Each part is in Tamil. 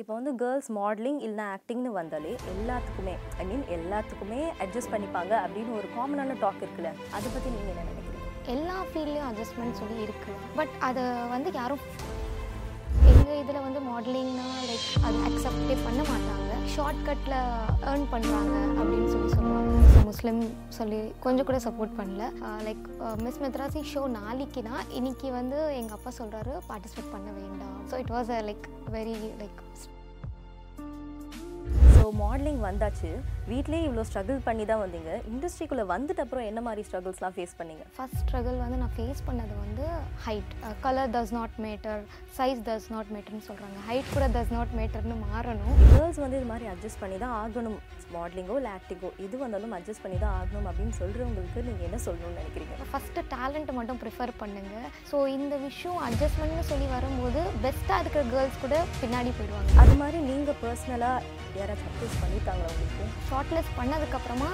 இப்போ வந்து கேர்ள்ஸ் மாடலிங் இல்லைனா ஆக்டிங்னு வந்தாலே எல்லாத்துக்குமே ஐ மீன் எல்லாத்துக்குமே அட்ஜஸ்ட் பண்ணிப்பாங்க அப்படின்னு ஒரு காமனான டாக் இருக்குல்ல. அதை பற்றி நீங்கள் என்ன நினைக்கிறீங்க? எல்லா ஃபீல்ட்லேயும் அட்ஜஸ்ட்மெண்ட் சொல்லி இருக்கு. பட் அதை வந்து யாரும் எங்கள் இதில் வந்து மாடலிங்னா லைக் அது அக்செப்டே பண்ண மாட்டாங்க. ஷார்ட் கட்டில் ஏர்ன் பண்ணுறாங்க அப்படின்னு சொல்லி சொல்லுவாங்க. ஸோ முஸ்லீம் சொல்லி கொஞ்சம் கூட சப்போர்ட் பண்ணல. லைக் மிஸ் மெத்ராசி ஷோ நாளைக்குனா இன்னைக்கு வந்து எங்கள் அப்பா சொல்கிறாரு பார்ட்டிசிபேட் பண்ண வேண்டாம். So it was a like very like so modelling வந்தாச்சு வீட்லேயே இவ்வளோ ஸ்ட்ரகிள் பண்ணி தான் வந்தீங்க. இண்டஸ்ட்ரிக்குள்ளே வந்துட்டு அப்புறம் என்ன மாதிரி ஸ்ட்ரகிள்ஸ்லாம் ஃபேஸ் பண்ணீங்க? ஃபஸ்ட் ஸ்ட்ரகிள் வந்து நான் ஃபேஸ் பண்ணது வந்து height colour does not matter size does not மேட்டர்னு சொல்கிறாங்க ஹைட் கூட டஸ் நாட் மேட்டர்னு மாறணும். கேர்ள்ஸ் வந்து இது மாதிரி அட்ஜஸ்ட் பண்ணி தான் ஆகணும். மாடலிங்கோ இல்லை ஆக்டிங்கோ எது வந்தாலும் அட்ஜஸ்ட் பண்ணி தான் ஆகணும் அப்படின்னு சொல்கிறவங்களுக்கு நீங்கள் என்ன சொல்லணும்னு நினைக்கிறீங்க? ஃபஸ்ட்டு டேலண்ட்டை மட்டும் ப்ரிஃபர் பண்ணுங்க. ஸோ இந்த விஷயம் அட்ஜஸ்ட்மெண்ட்னு சொல்லி வரும்போது பெஸ்ட்டாக இருக்கிற கேர்ள்ஸ் கூட பின்னாடி போயிடுவாங்க. அது மாதிரி நீங்கள் பர்சனலாக யாராச்சும் அப்ரோச் பண்ணிட்டாங்களா உங்களுக்கு ஷார்ட் லிஸ்ட் பண்ணதுக்கப்புறமா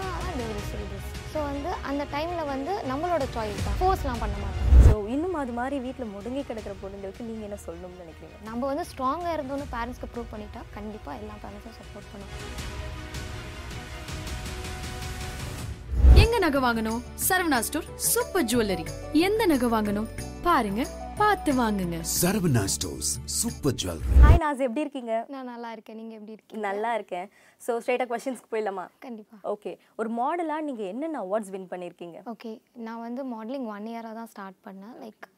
செய்திஸ் ஸோ வந்து அந்த டைமில் வந்து நம்மளோட சாய்ஸ் தான். ஃபோர்ஸ்லாம் பண்ண மாட்டாங்க. ஸோ இன்னும் அது மாதிரி வீட்டில் முடங்கி கிடக்கிற பொண்ணுங்களுக்கு நீங்கள் என்ன சொல்லணும்னு நினைக்கிறீங்க? நம்ம வந்து ஸ்ட்ராங்காக இருந்தோன்னு பேரண்ட்ஸ்க்கு ப்ரூவ் பண்ணிட்டா கண்டிப்பாக எல்லா பேரண்ட்ஸும் சப்போர்ட் பண்ணுவோம் எங்க நகை வாங்கணும்? சரவணா ஸ்டோர் சூப்பர் ஜுவல்லரி எந்த நகை வாங்கணும்? பாருங்க. பார்த்து வாங்குங்க. Saravana stores super jewellery. Hi Naz எப்படி இருக்கீங்க? நான் நல்லா இருக்கேன். நீங்கள் எப்படி இருக்கீங்க? நல்லா இருக்கேன். ஸோ ஸ்ட்ரெயிட்டாக கொஷின்ஸ்க்கு போயிடலாமா? கண்டிப்பாக ஓகே ஒரு மாடலாக நீங்கள் என்னென்ன அவார்ட்ஸ் வின் பண்ணியிருக்கீங்க ஓகே நான் வந்து மாடலிங் ஒன் இயராக தான் ஸ்டார்ட் பண்ணேன். லைக்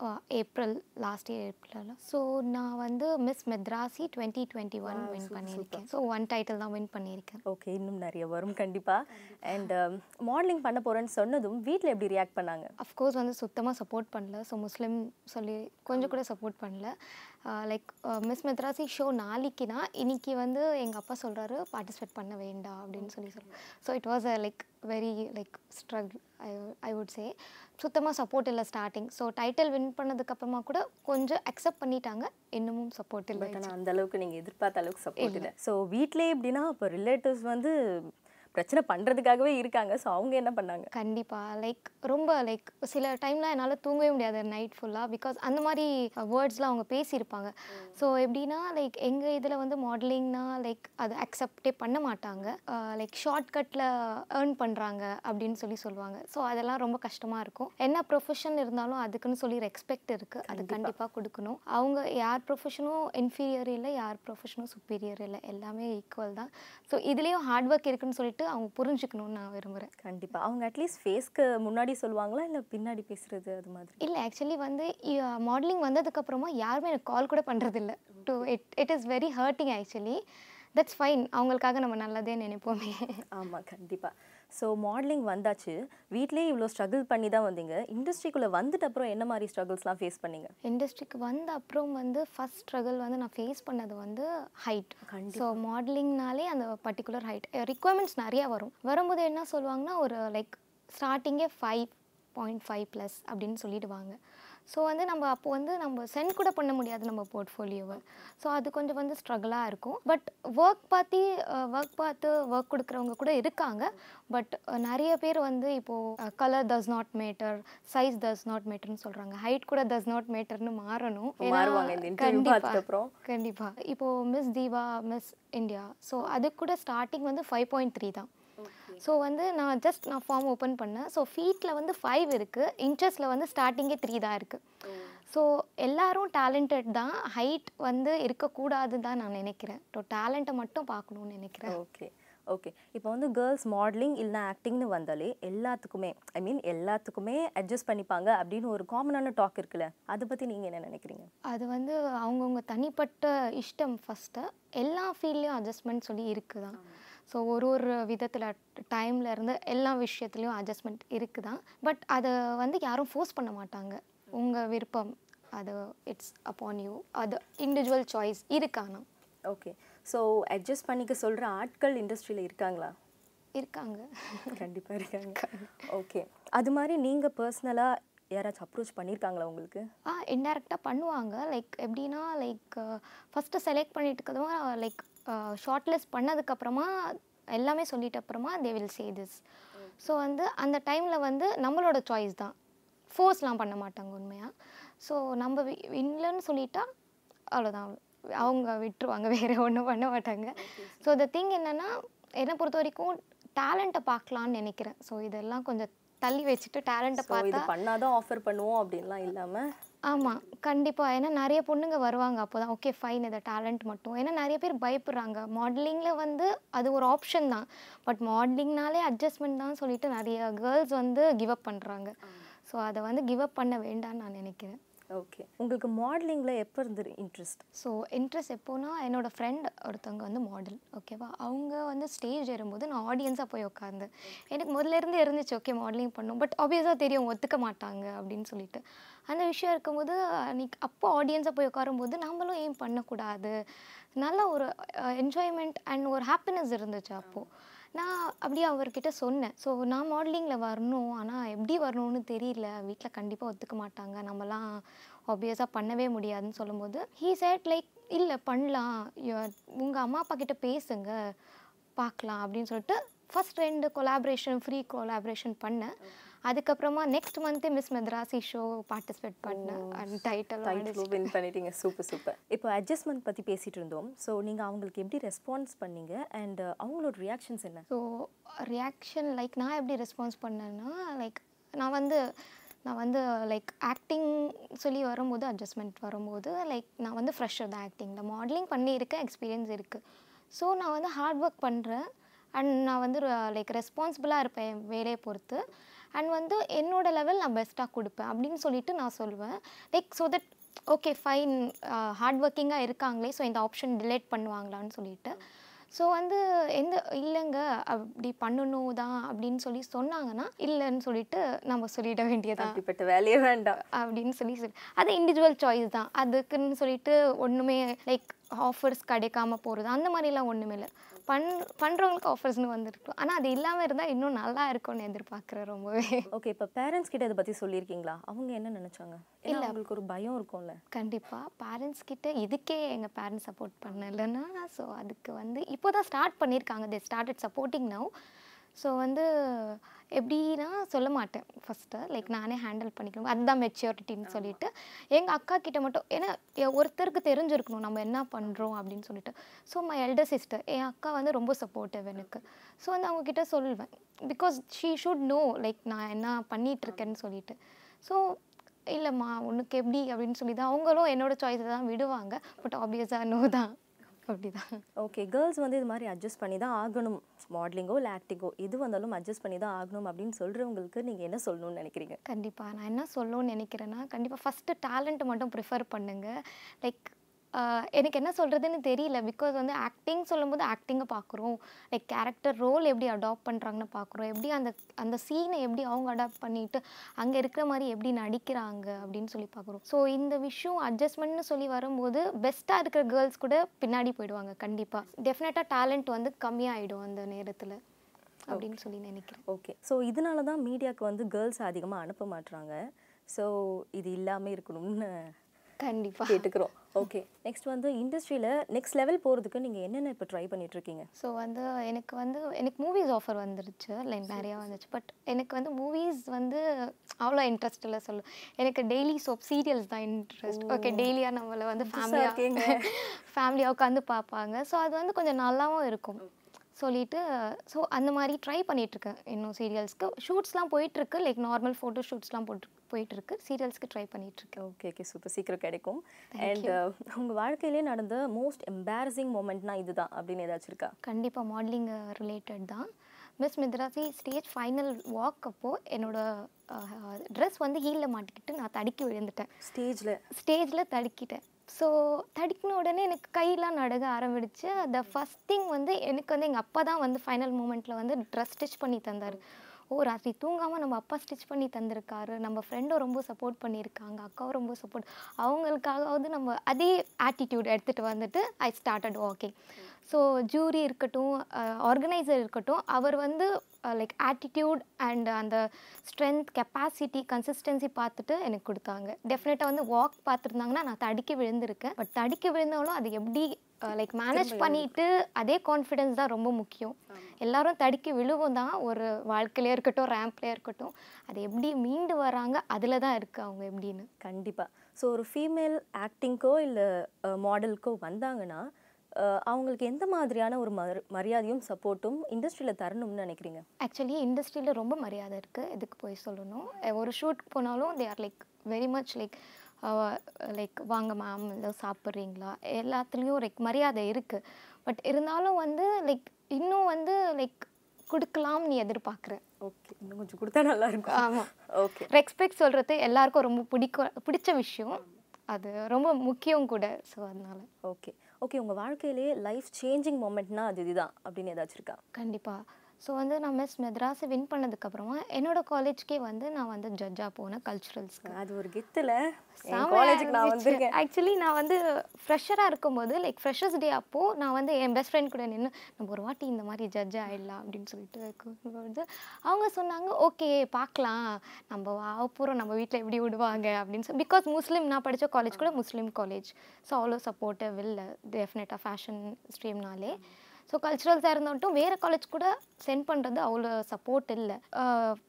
ஏப்ரல் லாஸ்ட் இயர் ஏப்ரலில் ஸோ நான் வந்து Miss Madrasi twenty twenty one win பண்ணியிருக்கேன். ஸோ ஒன் டைட்டில் தான் வின் பண்ணியிருக்கேன். ஓகே இன்னும் நிறைய வரும் கண்டிப்பாக அண்ட் மாடலிங் பண்ண போகிறேன்னு சொன்னதும் வீட்டில் எப்படி ரியாக்ட் பண்ணாங்க? அஃப்கோர்ஸ் வந்து சுத்தமாக சப்போர்ட் பண்ணல. ஸோ முஸ்லீம் சொல்லி கொஞ்சம் கூட சப்போர்ட் பண்ணல. லைக் மிஸ் மெத்ராசி ஷோ நாளைக்குனா இன்னைக்கு வந்து எங்கள் அப்பா சொல்கிறாரு பார்ட்டிசிபேட் பண்ண வேண்டாம் அப்படின்னு சொல்லி சொல்லுவாங்க so it was a like very like struggle I I would say சுத்தமாக சப்போர்ட் இல்லை ஸ்டார்டிங் ஸோ டைட்டில் வின் பண்ணதுக்கப்புறமா கூட கொஞ்சம் அக்செப்ட் பண்ணிட்டாங்க. இன்னமும் சப்போர்ட் இல்லை ஆனால் அந்த அளவுக்கு நீங்கள் எதிர்பார்த்த அளவுக்கு சப்போர்ட் இல்லை. ஸோ வீட்டிலே எப்படின்னா இப்போ ரிலேட்டிவ்ஸ் வந்து பிரச்சனை பண்ணுறதுக்காகவே இருக்காங்க. ஸோ அவங்க என்ன பண்ணாங்க? கண்டிப்பாக லைக் ரொம்ப லைக் சில டைமில் என்னால் தூங்கவே முடியாது நைட் ஃபுல்லாக பிகாஸ் அந்த மாதிரி வேர்ட்ஸ்லாம் அவங்க பேசியிருப்பாங்க. ஸோ எப்படின்னா லைக் எங்கள் இதில் வந்து மாடலிங்னா லைக் அது அக்செப்டே பண்ண மாட்டாங்க. லைக் ஷார்ட்கட்டில் ஏர்ன் பண்ணுறாங்க அப்படின்னு சொல்லி சொல்லுவாங்க. ஸோ அதெல்லாம் ரொம்ப கஷ்டமாக இருக்கும். என்ன ப்ரொஃபஷன் இருந்தாலும் அதுக்குன்னு சொல்லி ரெஸ்பெக்ட் இருக்குது அது கண்டிப்பாக கொடுக்கணும். அவங்க யார் ப்ரொஃபஷனும் இன்ஃபீரியர் இல்லை யார் ப்ரொஃபஷனும் சுப்பீரியர் இல்லை. எல்லாமே ஈக்குவல் தான். ஸோ இதுலேயும் ஹார்ட் ஒர்க் இருக்குன்னு சொல்லிட்டு அவங்க புரிஞ்சுக்கணும்னு நான் விரும்புகிறேன் கண்டிப்பாக அவங்க அட்லீஸ்ட் ஃபேஸ்க்கு முன்னாடி சொல்லுவாங்களா? இல்லை பின்னாடி பேசுறது அது மாதிரி? இல்லை ஆக்சுவலி வந்து மாடலிங் வந்ததுக்கப்புறமா யாருமே எனக்கு கால் கூட பண்ணுறதில்ல to it it is very hurting actually that's fine அவங்களுக்காக நம்ம நல்லதே நினைப்போமே. ஆமாம் கண்டிப்பாக ஸோ மாடலிங் வந்தாச்சு. வீட்லேயே இவ்வளோ ஸ்ட்ரகிள் பண்ணி தான் வந்தீங்க. இண்டஸ்ட்ரிக்குள்ளே வந்துட்டு அப்புறம் என்ன மாதிரி ஸ்ட்ரகிள்ஸ்லாம் ஃபேஸ் பண்ணீங்க? இண்டஸ்ட்ரிக்கு வந்த அப்புறம் வந்து ஃபஸ்ட் ஸ்ட்ரகிள் வந்து நான் ஃபேஸ் பண்ணது வந்து ஹைட் ஸோ மாடலிங்னாலே அந்த பர்டிகுலர் ஹைட் ரிக்குவயர்மெண்ட்ஸ் நிறையா வரும். வரும்போது என்ன சொல்லுவாங்கன்னா ஒரு லைக் ஸ்டார்டிங்கே ஃபைவ் பாயிண்ட் ஃபைவ் ப்ளஸ் அப்படின்னு சொல்லிடுவாங்க. ஸோ வந்து நம்ம அப்போ வந்து நம்ம சென்ட் கூட பண்ண முடியாது நம்ம போர்ட்ஃபோலியோவை ஸோ அது கொஞ்சம் வந்து ஸ்ட்ரகிளாக இருக்கும். பட் ஒர்க் பார்த்து ஒர்க் பார்த்து ஒர்க் கொடுக்குறவங்க கூட இருக்காங்க. பட் நிறைய பேர் வந்து இப்போது colour does not matter size does not மேட்டர்னு சொல்கிறாங்க ஹைட் கூட டஸ் நாட் மேட்டர்னு மாறணும். ஏன்னா- மாறுவாங்க இந்த interview கண்டிப்பா, பார்த்துட்ட அப்புறம். கண்டிப்பா. இப்போ Miss Deepa Miss India so அதுக்கு கூட ஸ்டார்டிங் வந்து ஃபைவ் பாயிண்ட் த்ரீ தான். ஸோ வந்து நான் ஜஸ்ட் நான் ஃபார்ம் ஓப்பன் பண்ணேன். ஸோ ஃபீட்டில் வந்து ஃபைவ் இருக்குது இன்ச்சஸில் வந்து ஸ்டார்டிங்கே த்ரீ தான் இருக்குது ஸோ எல்லாரும் டேலண்டட் தான். ஹைட் வந்து இருக்கக்கூடாது தான் நான் நினைக்கிறேன். ஸோ டேலண்ட்டை மட்டும் பார்க்கணும்னு நினைக்கிறேன். ஓகே ஓகே இப்போ வந்து கேர்ள்ஸ் மாடலிங் இல்லைனா ஆக்டிங்னு வந்தாலே எல்லாத்துக்குமே ஐ மீன் எல்லாத்துக்குமே அட்ஜஸ்ட் பண்ணிப்பாங்க அப்படின்னு ஒரு காமனான டாக் இருக்குல்ல. அதை பற்றி நீங்கள் என்ன நினைக்கிறீங்க? அது வந்து அவங்கவுங்க தனிப்பட்ட இஷ்டம் ஃபஸ்ட்டு எல்லா ஃபீல்ட்லேயும் அட்ஜஸ்ட்மெண்ட் சொல்லி இருக்குது தான் ஸோ ஒரு ஒரு விதத்தில் டைமில் இருந்து எல்லா விஷயத்துலையும் அட்ஜஸ்ட்மெண்ட் இருக்குது தான் பட் அதை வந்து யாரும் ஃபோர்ஸ் பண்ண மாட்டாங்க. உங்கள் விருப்பம் அது இட்ஸ் அப்பான் யூ அது இண்டிவிஜுவல் சாய்ஸ் இருக்கானா ஓகே ஸோ அட்ஜஸ்ட் பண்ணிக்க சொல்கிற ஆட்கள் இண்டஸ்ட்ரியில் இருக்காங்களா? இருக்காங்க. கண்டிப்பாக இருக்காங்க. ஓகே அது மாதிரி நீங்கள் பர்சனலாக யாராச்சும் அப்ரோச் பண்ணியிருக்காங்களா உங்களுக்கு? ஆ இன்டெரக்டாக பண்ணுவாங்க. லைக் எப்படின்னா லைக் ஃபஸ்ட்டு செலக்ட் பண்ணிட்டுக்கதும் லைக் ஷார்ட் லிஸ்ட் பண்ணதுக்கப்புறமா எல்லாமே சொல்லிட்ட அப்புறமா they will say this so வந்து அந்த டைமில் வந்து நம்மளோட சாய்ஸ் தான். ஃபோர்ஸ்லாம் பண்ண மாட்டாங்க உண்மையாக ஸோ நம்ம இல்லைன்னு சொல்லிட்டா அவ்வளோதான் அவங்க விட்டுருவாங்க வேறு ஒன்றும் பண்ண மாட்டாங்க. ஸோ த திங் என்னென்னா என்னை பொறுத்த வரைக்கும் டேலண்ட்டை பார்க்கலான்னு நினைக்கிறேன். ஸோ இதெல்லாம் கொஞ்சம் தள்ளி வச்சுட்டு டேலண்ட்டை பார்த்தா பண்ணாதான் ஆஃபர் பண்ணுவோம் அப்படின்லாம் இல்லாம ஆமாம் கண்டிப்பாக ஏன்னா நிறைய பொண்ணுங்க வருவாங்க அப்போ தான் ஓகே ஃபைன் இதை டேலண்ட் மட்டும். ஏன்னா நிறைய பேர் பயப்படுறாங்க. மாடலிங்கில் வந்து அது ஒரு ஆப்ஷன் தான். பட் மாடலிங்னாலே அட்ஜஸ்ட்மெண்ட் தான் சொல்லிட்டு நிறைய கேர்ள்ஸ் வந்து கிவ் அப் பண்ணுறாங்க ஸோ அதை வந்து கிவ் அப் பண்ண வேண்டாம்னு நான் நினைக்கிறேன். ஓகே உங்களுக்கு மாடலிங்கில் எப்போ இருந்து இன்ட்ரெஸ்ட் ஸோ இன்ட்ரெஸ்ட் எப்போனா என்னோடய ஃப்ரெண்ட் ஒருத்தவங்க வந்து மாடல் ஓகேவா அவங்க வந்து ஸ்டேஜ் ஏறும்போது நான் ஆடியன்ஸாக போய் உட்காந்தேன் எனக்கு முதல்ல இருந்து இருந்துச்சு ஓகே மாடலிங் பண்ணும். பட் ஆப்வியஸாக தெரியும் ஒத்துக்க மாட்டாங்க அப்படின்னு சொல்லிட்டு. அந்த விஷயம் இருக்கும்போது அன்னைக்கு அப்போ ஆடியன்ஸாக போய் உட்காரும்போது நம்மளும் ஏன் பண்ணக்கூடாது. நல்ல ஒரு என்ஜாய்மெண்ட் அண்ட் ஒரு ஹாப்பினஸ் இருந்துச்சு அப்போது நான் அப்படியே அவர்கிட்ட சொன்னேன். ஸோ நான் மாடலிங்கில் வரணும். ஆனால் எப்படி வரணும்னு தெரியல. வீட்டில் கண்டிப்பாக ஒத்துக்க மாட்டாங்க. நம்மலாம் ஆப்வியஸாக பண்ணவே முடியாதுன்னு சொல்லும்போது ஹீ சேட் லைக் இல்லை பண்ணலாம். உங்கள் அம்மா அப்பா கிட்ட பேசுங்க. பார்க்கலாம். அப்படின்னு சொல்லிட்டு ஃபஸ்ட் ரெண்டு கொலாபரேஷன் ஃப்ரீ கொலாபரேஷன் பண்ணேன். அதுக்கப்புறமா நெக்ஸ்ட் மந்த்தே மிஸ் மெத்ராசி ஷோ பார்ட்டிசிபேட் பண்ணேன் அண்ட் டைட்டில் வின் பண்ணிட்டீங்க. சூப்பர் சூப்பர் இப்போ அட்ஜஸ்ட்மெண்ட் பற்றி பேசிட்டு இருந்தோம். ஸோ நீங்கள் அவங்களுக்கு எப்படி ரெஸ்பான்ஸ் பண்ணீங்க? அண்ட் அவங்களோட ரியாக்ஷன்ஸ் என்ன? ஸோ ரியாக்ஷன் லைக் நான் எப்படி ரெஸ்பான்ஸ் பண்ணேன்னா லைக் நான் வந்து நான் வந்து லைக் ஆக்டிங் சொல்லி வரும்போது அட்ஜஸ்ட்மெண்ட் வரும்போது லைக் நான் வந்து ஃப்ரெஷ்ஷர் தான் ஆக்டிங்கில் மாடலிங் பண்ணியிருக்கேன் எக்ஸ்பீரியன்ஸ் இருக்குது ஸோ நான் வந்து ஹார்ட் ஒர்க் பண்ணுறேன் அண்ட் நான் வந்து லைக் ரெஸ்பான்சிபிளாக இருப்பேன் வேலையை பொறுத்து. அண்ட் வந்து என்னோட லெவல் நான் பெஸ்ட்டாக கொடுப்பேன். அப்படின்னு சொல்லிட்டு நான் சொல்லுவேன். Like so that okay fine hard ஒர்க்கிங்காக இருக்காங்களே ஸோ இந்த ஆப்ஷன் டிலேட் பண்ணுவாங்களான்னு சொல்லிட்டு. ஸோ வந்து எந்த இல்லைங்க அப்படி பண்ணணும் தான் அப்படின்னு சொல்லி சொன்னாங்கன்னா இல்லைன்னு சொல்லிட்டு நம்ம சொல்லிட வேண்டியதான் அப்படிப்பட்ட வேலையே வேண்டாம். அப்படின்னு சொல்லி சொல்லி அது இண்டிவிஜுவல் சாய்ஸ் தான். அதுக்குன்னு சொல்லிட்டு ஒன்றுமே லைக் ஆஃபர்ஸ் கிடைக்காம போகிறது அந்த மாதிரிலாம் ஒன்றுமே இல்லை. பண் பண்ணுறவங்களுக்கு ஆஃபர்ஸ்னு வந்துருக்கும் ஆனால் அது இல்லாமல் இருந்தால் இன்னும் நல்லா இருக்கும்னு எதிர்பார்க்குறேன் ரொம்பவே. ஓகே இப்போ பேரண்ட்ஸ் கிட்ட இதை பற்றி சொல்லியிருக்கீங்களா? அவங்க என்ன நினைச்சாங்க? இல்லை. அவங்களுக்கு ஒரு பயம் இருக்கும்ல. கண்டிப்பாக பேரண்ட்ஸ் கிட்ட இதுக்கே எங்கள் பேரண்ட்ஸ் சப்போர்ட் பண்ணலைன்னா ஸோ அதுக்கு வந்து இப்போ தான் ஸ்டார்ட் பண்ணியிருக்காங்க. They started supporting now so வந்து எப்படின்னா சொல்ல மாட்டேன் ஃபஸ்ட்டு லைக் நானே ஹேண்டில் பண்ணிக்கணும். அதுதான் மெச்சூரிட்டின்னு சொல்லிட்டு எங்கள் அக்கா கிட்ட மட்டும் ஏன்னா ஒருத்தருக்கு தெரிஞ்சிருக்கணும். நம்ம என்ன பண்ணுறோம் அப்படின்னு சொல்லிட்டு. ஸோ மை எல்டர் சிஸ்டர் என் அக்கா வந்து ரொம்ப சப்போர்ட்டிவ் எனக்கு. ஸோ வந்து அவங்க கிட்ட சொல்லுவேன். Because she should know like நான் என்ன பண்ணிட்டு இருக்கேன்னு சொல்லிட்டு. ஸோ இல்லைம்மா உனக்கு எப்படி அப்படின்னு சொல்லி தான் அவங்களும் என்னோட சாய்ஸை தான் விடுவாங்க. பட் ஆப்வியஸாக நோ தான். அப்படி தான் ஓகே கேர்ள்ஸ் வந்து இது மாதிரி அட்ஜஸ்ட் பண்ணி தான் ஆகணும் மாடலிங்கோ இல்லை ஆக்டிங்கோ எது வந்தாலும் அட்ஜஸ்ட் பண்ணி தான் ஆகணும் அப்படின்னு சொல்கிறவங்களுக்கு நீங்கள் என்ன சொல்லணும்னு நினைக்கிறீங்க? கண்டிப்பாக நான் என்ன சொல்லணும்னு நினைக்கிறேன்னா கண்டிப்பாக ஃபஸ்ட்டு டேலண்ட்டை மட்டும் ப்ரிஃபர் பண்ணுங்கள் லைக் எனக்கு என்ன சொல்கிறதுன்னு தெரியல. பிகாஸ் வந்து ஆக்டிங் சொல்லும்போது ஆக்டிங்கை பார்க்குறோம் லைக் கேரக்டர் ரோல் எப்படி அடாப்ட் பண்ணுறாங்கன்னு பார்க்குறோம் எப்படி அந்த அந்த சீனை எப்படி அவங்க அடாப்ட் பண்ணிட்டு அங்கே இருக்கிற மாதிரி எப்படி நடிக்கிறாங்க அப்படின்னு சொல்லி பார்க்குறோம் ஸோ இந்த விஷயம் அட்ஜஸ்ட்மெண்ட்னு சொல்லி வரும்போது பெஸ்ட்டாக இருக்கிற கேர்ள்ஸ் கூட பின்னாடி போயிடுவாங்க கண்டிப்பாக டெஃபினட்டாக டேலண்ட் வந்து கம்மியாயிடும் அந்த நேரத்தில் அப்படின்னு சொல்லி நினைக்கிறேன். ஓகே ஸோ இதனால தான் மீடியாவுக்கு வந்து கேர்ள்ஸ் அதிகமாக அனுப்ப மாட்றாங்க. ஸோ இது இல்லாமல் இருக்கணும்னு கண்டிப்பாக கேட்டுக்கிறோம். ஓகே நெக்ஸ்ட் வந்து இண்டஸ்ட்ரியில் நெக்ஸ்ட் லெவல் போகிறதுக்கு நீங்கள் என்னென்ன இப்போ ட்ரை பண்ணிட்டு இருக்கீங்க ஸோ வந்து எனக்கு வந்து எனக்கு மூவிஸ் ஆஃபர் வந்துருச்சு. லைக் நிறையா வந்துச்சு. பட் எனக்கு வந்து மூவிஸ் வந்து அவ்வளோ இன்ட்ரெஸ்ட் இல்லை சொல்லு. எனக்கு டெய்லி சோப் சீரியல்ஸ் தான் இன்ட்ரெஸ்ட் ஓகே டெய்லியாக நம்மளை வந்து. ஃபேமிலியாக ஃபேமிலியாக உட்காந்து பார்ப்பாங்க. ஸோ அது வந்து கொஞ்சம் நல்லாவும் இருக்கும். சொல்லிட்டு ஸோ அந்த மாதிரி ட்ரை பண்ணிகிட்ருக்கேன் இன்னும் சீரியல்ஸ்க்கு ஷூட்ஸ்லாம் போயிட்டுருக்கு. லைக் நார்மல் ஃபோட்டோ ஷூட்ஸ்லாம் போட்டு போயிட்டுருக்கு. சீரியல்ஸ்க்கு ட்ரை பண்ணிகிட்ருக்கேன் ஓகே ஓகே சூப்பர் சீக்கிரம் கிடைக்கும். அண்ட் உங்கள் வாழ்க்கையிலே நடந்த மோஸ்ட் எம்பாரசிங் மூமெண்ட்னா இதுதான் அப்படின்னு ஏதாச்சும் இருக்கா? கண்டிப்பாக மாடலிங் ரிலேட்டட் தான். Miss Madrasi stage final walk அப்போது என்னோட ட்ரெஸ் வந்து ஹீலில் மாட்டிக்கிட்டு நான் தடுக்கி விழுந்துட்டேன். ஸ்டேஜில் ஸ்டேஜில் தடுக்கிட்டேன். ஸோ தடிக்கின உடனே எனக்கு கையெல்லாம் நடுக ஆரம்பிடுச்சு. த ஃபஸ்ட் திங் வந்து எனக்கு வந்து எங்கள் அப்பா தான் வந்து ஃபைனல் மூமெண்ட்டில் வந்து ட்ரெஸ் ஸ்டிச் பண்ணி தந்தார். ஓ ராத்திரி தூங்காமல் நம்ம அப்பா ஸ்டிச் பண்ணி தந்திருக்காரு. நம்ம ஃப்ரெண்டும் ரொம்ப சப்போர்ட் பண்ணியிருக்காங்க. அக்காவும் ரொம்ப சப்போர்ட் அவங்களுக்காகவது நம்ம அதே ஆட்டிடியூட் எடுத்துகிட்டு வந்துட்டு I started walking so jury இருக்கட்டும் ஆர்கனைசர் இருக்கட்டும் அவர் வந்து லைக் ஆட்டிடியூட் அண்ட் அந்த ஸ்ட்ரென்த் கெப்பாசிட்டி கன்சிஸ்டன்சி பார்த்துட்டு எனக்கு கொடுத்தாங்க. டெஃபினட்டாக வந்து வாக் பார்த்துருந்தாங்கன்னா நான் தடுக்கி விழுந்திருக்கேன். பட் தடுக்கி விழுந்தாலும் அது எப்படி லைக் மேனேஜ் பண்ணிட்டு அதே கான்ஃபிடென்ஸ் தான் ரொம்ப முக்கியம். எல்லாரும் தடுக்கி விழுவும் தான் ஒரு வாழ்க்கையிலே இருக்கட்டும் ரேம்ப்லேயே இருக்கட்டும். அது எப்படி மீண்டு வராங்க அதில் தான் இருக்குது அவங்க எப்படின்னு. கண்டிப்பாக ஸோ ஒரு ஃபீமேல் ஆக்டிங்க்கோ இல்லை மாடலுக்கோ வந்தாங்கன்னா அவங்களுக்கு எந்த மாதிரியான ஒரு மரி மரியாதையும் சப்போர்ட்டும் இண்டஸ்ட்ரியில் தரணும்னு நினைக்கிறீங்க? ஆக்சுவலி இண்டஸ்ட்ரியில் ரொம்ப மரியாதை இருக்குது எதுக்கு போய் சொல்லணும். ஒரு ஷூட் போனாலும் they are like very much like like வாங்க மேம் இல்லை சாப்பிட்றீங்களா? எல்லாத்துலேயும் லைக் மரியாதை இருக்குது பட் இருந்தாலும் வந்து லைக் இன்னும் வந்து லைக் கொடுக்கலாம்னு எதிர்பார்க்குறேன் ஓகே இன்னும் கொஞ்சம் கொடுத்தா நல்லா இருக்கும் ஆமாம் ஓகே ரெஸ்பெக்ட் சொல்கிறது எல்லாருக்கும் ரொம்ப பிடிக்க பிடிச்ச விஷயம். அது ரொம்ப முக்கியம் கூட. ஸோ அதனால. ஓகே ஓகே உங்கள் வாழ்க்கையிலே லைஃப் சேஞ்சிங் மூமெண்ட்னா அது இதுதான். அப்படின்னு ஏதாச்சும் இருக்கா? கண்டிப்பாக ஸோ வந்து நான் மிஸ் மெட்ராஸை வின் பண்ணதுக்கப்புறமா என்னோட காலேஜ்க்கே வந்து நான் வந்து ஜட்ஜாக போனேன் கல்ச்சுரல்ஸ்க்கு அது ஒரு கெத்துல. ஆக்சுவலி நான் வந்து ஃப்ரெஷராக இருக்கும்போது லைக் ஃப்ரெஷர்ஸ் டே அப்போது நான் வந்து என் பெஸ்ட் ஃப்ரெண்ட் கூட நின்று நம்ம ஒரு வாட்டி இந்த மாதிரி ஜட்ஜ் ஆகிடலாம் அப்படின்னு சொல்லிட்டு இருக்கும்போது அவங்க சொன்னாங்க ஓகே பார்க்கலாம். நம்ம ஆகப்போகிறோம் நம்ம வீட்டில் எப்படி விடுவாங்க? அப்படின்னு சொல்லி பிகாஸ் முஸ்லீம் நான் படித்த காலேஜ் கூட முஸ்லீம் காலேஜ் ஸோ அவ்வளோ சப்போர்ட்டிவ் இல்லை. டெஃபினட்டாக ஃபேஷன் ஸ்ட்ரீம்னாலே ஸோ கல்ச்சுரல்ஸாக இருந்தோட்டும் வேறு காலேஜ் கூட சென்ட் பண்ணுறது அவ்வளோ சப்போர்ட் இல்லை.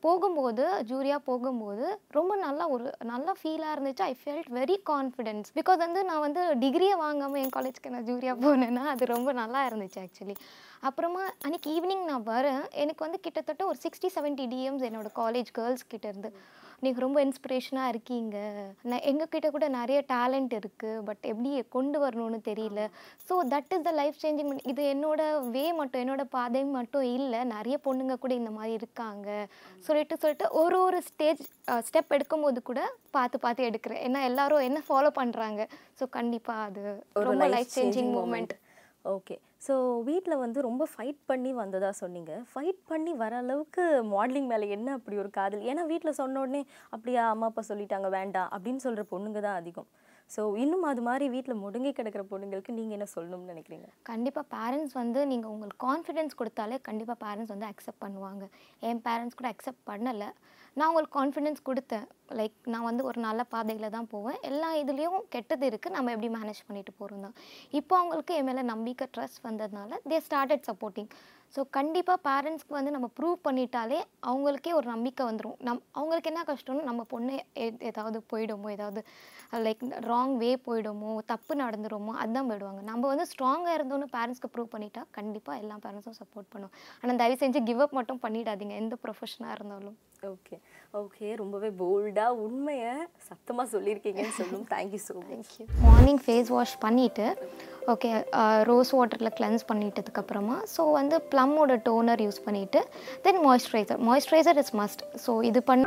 போகும்போது ஜூரியாக போகும்போது ரொம்ப நல்லா ஒரு நல்லா ஃபீலாக இருந்துச்சு. I felt very confidence because வந்து நான் வந்து டிகிரியை வாங்காமல் என் காலேஜ்க்கு நான் ஜூரியாக போனேன்னா அது ரொம்ப நல்லா இருந்துச்சு ஆக்சுவலி அப்புறமா அன்றைக்கி ஈவினிங் நான் வரேன். எனக்கு வந்து கிட்டத்தட்ட ஒரு சிக்ஸ்டி செவன்ட்டி டிஎம்ஸ் என்னோட காலேஜ் கேர்ள்ஸ் கிட்ட இருந்து. நீங்கள் ரொம்ப இன்ஸ்பிரேஷனாக இருக்கீங்க. நான் எங்ககிட்ட கூட நிறைய டேலண்ட் இருக்குது பட் எப்படி கொண்டு வரணும்னு தெரியல. So that is the life changing இது என்னோட வே மட்டும் என்னோட பாதை மட்டும் இல்லை. நிறைய பொண்ணுங்க கூட இந்த மாதிரி இருக்காங்க. சொல்லிட்டு சொல்லிட்டு ஒரு ஒரு ஸ்டேஜ் ஸ்டெப் எடுக்கும்போது கூட பார்த்து பார்த்து எடுக்கிறேன். ஏன்னா எல்லாரும் என்ன ஃபாலோ பண்ணுறாங்க ஸோ கண்டிப்பாக அது ரொம்ப life changing moment okay so வீட்டில் வந்து ரொம்ப ஃபைட் பண்ணி வந்ததாக சொன்னீங்க. ஃபைட் பண்ணி வர அளவுக்கு மாடலிங் மேலே என்ன அப்படி ஒரு காதல்? ஏன்னா வீட்டில் சொன்ன உடனே அப்படியா அம்மா அப்பா சொல்லிட்டாங்க வேண்டாம் அப்படின்னு சொல்கிற பொண்ணுங்க தான் அதிகம். ஸோ இன்னும் அது மாதிரி வீட்டில் முடங்கி கிடக்கிற பொண்ணுங்களுக்கு நீங்கள் என்ன சொல்லணும்னு நினைக்கிறீங்க? கண்டிப்பாக பேரண்ட்ஸ் வந்து நீங்கள் உங்களுக்கு கான்ஃபிடென்ஸ் கொடுத்தாலே கண்டிப்பாக பேரண்ட்ஸ் வந்து அக்செப்ட் பண்ணுவாங்க. என் பேரண்ட்ஸ் கூட அக்செப்ட் பண்ணலை. நான் உங்களுக்கு கான்ஃபிடென்ஸ் கொடுத்தேன். லைக் நான் வந்து ஒரு நல்ல பாதையில் தான் போவேன். எல்லா இதுலேயும் கெட்டது இருக்குது நம்ம எப்படி மேனேஜ் பண்ணிட்டு போகிறோம் தான். இப்போ அவங்களுக்கு என் மேலே நம்பிக்கை ட்ரஸ்ட் வந்ததுனால தே ஸ்டார்டட் சப்போர்ட்டிங் ஸோ கண்டிப்பாக பேரண்ட்ஸ்க்கு வந்து நம்ம ப்ரூவ் பண்ணிட்டாலே அவங்களுக்கே ஒரு நம்பிக்கை வந்துடும் நம் அவங்களுக்கு என்ன கஷ்டம்னு நம்ம பொண்ணு ஏதாவது போயிடுமோ ஏதாவது லைக் ராங் வே போயிடுமோ தப்பு நடந்துடுமோ அதான் போயிடுவாங்க. நம்ம வந்து ஸ்ட்ராங்காக இருந்தோன்னு பேரண்ட்ஸ்க்கு ப்ரூவ் பண்ணிட்டா கண்டிப்பாக எல்லா பேரண்ட்ஸும் சப்போர்ட் பண்ணுவோம் ஆனால் தயவு செஞ்சு கிவ் அப் மட்டும் பண்ணிடாதீங்க. எந்த ப்ரொஃபஷனாக இருந்தாலும். ஓகே ஓகே ரொம்பவே போல்டாக உண்மையை சத்தமாக சொல்லியிருக்கீங்கன்னு சொல்லும். Thank you so much morning face wash பண்ணிவிட்டு ஓகே ரோஸ் வாட்டரில் கிளென்ஸ் பண்ணிட்டதுக்கப்புறமா ஸோ வந்து ப்ளம்மோட டோனர் யூஸ் பண்ணிவிட்டு then moisturiser moisturiser is must so இது பண்ண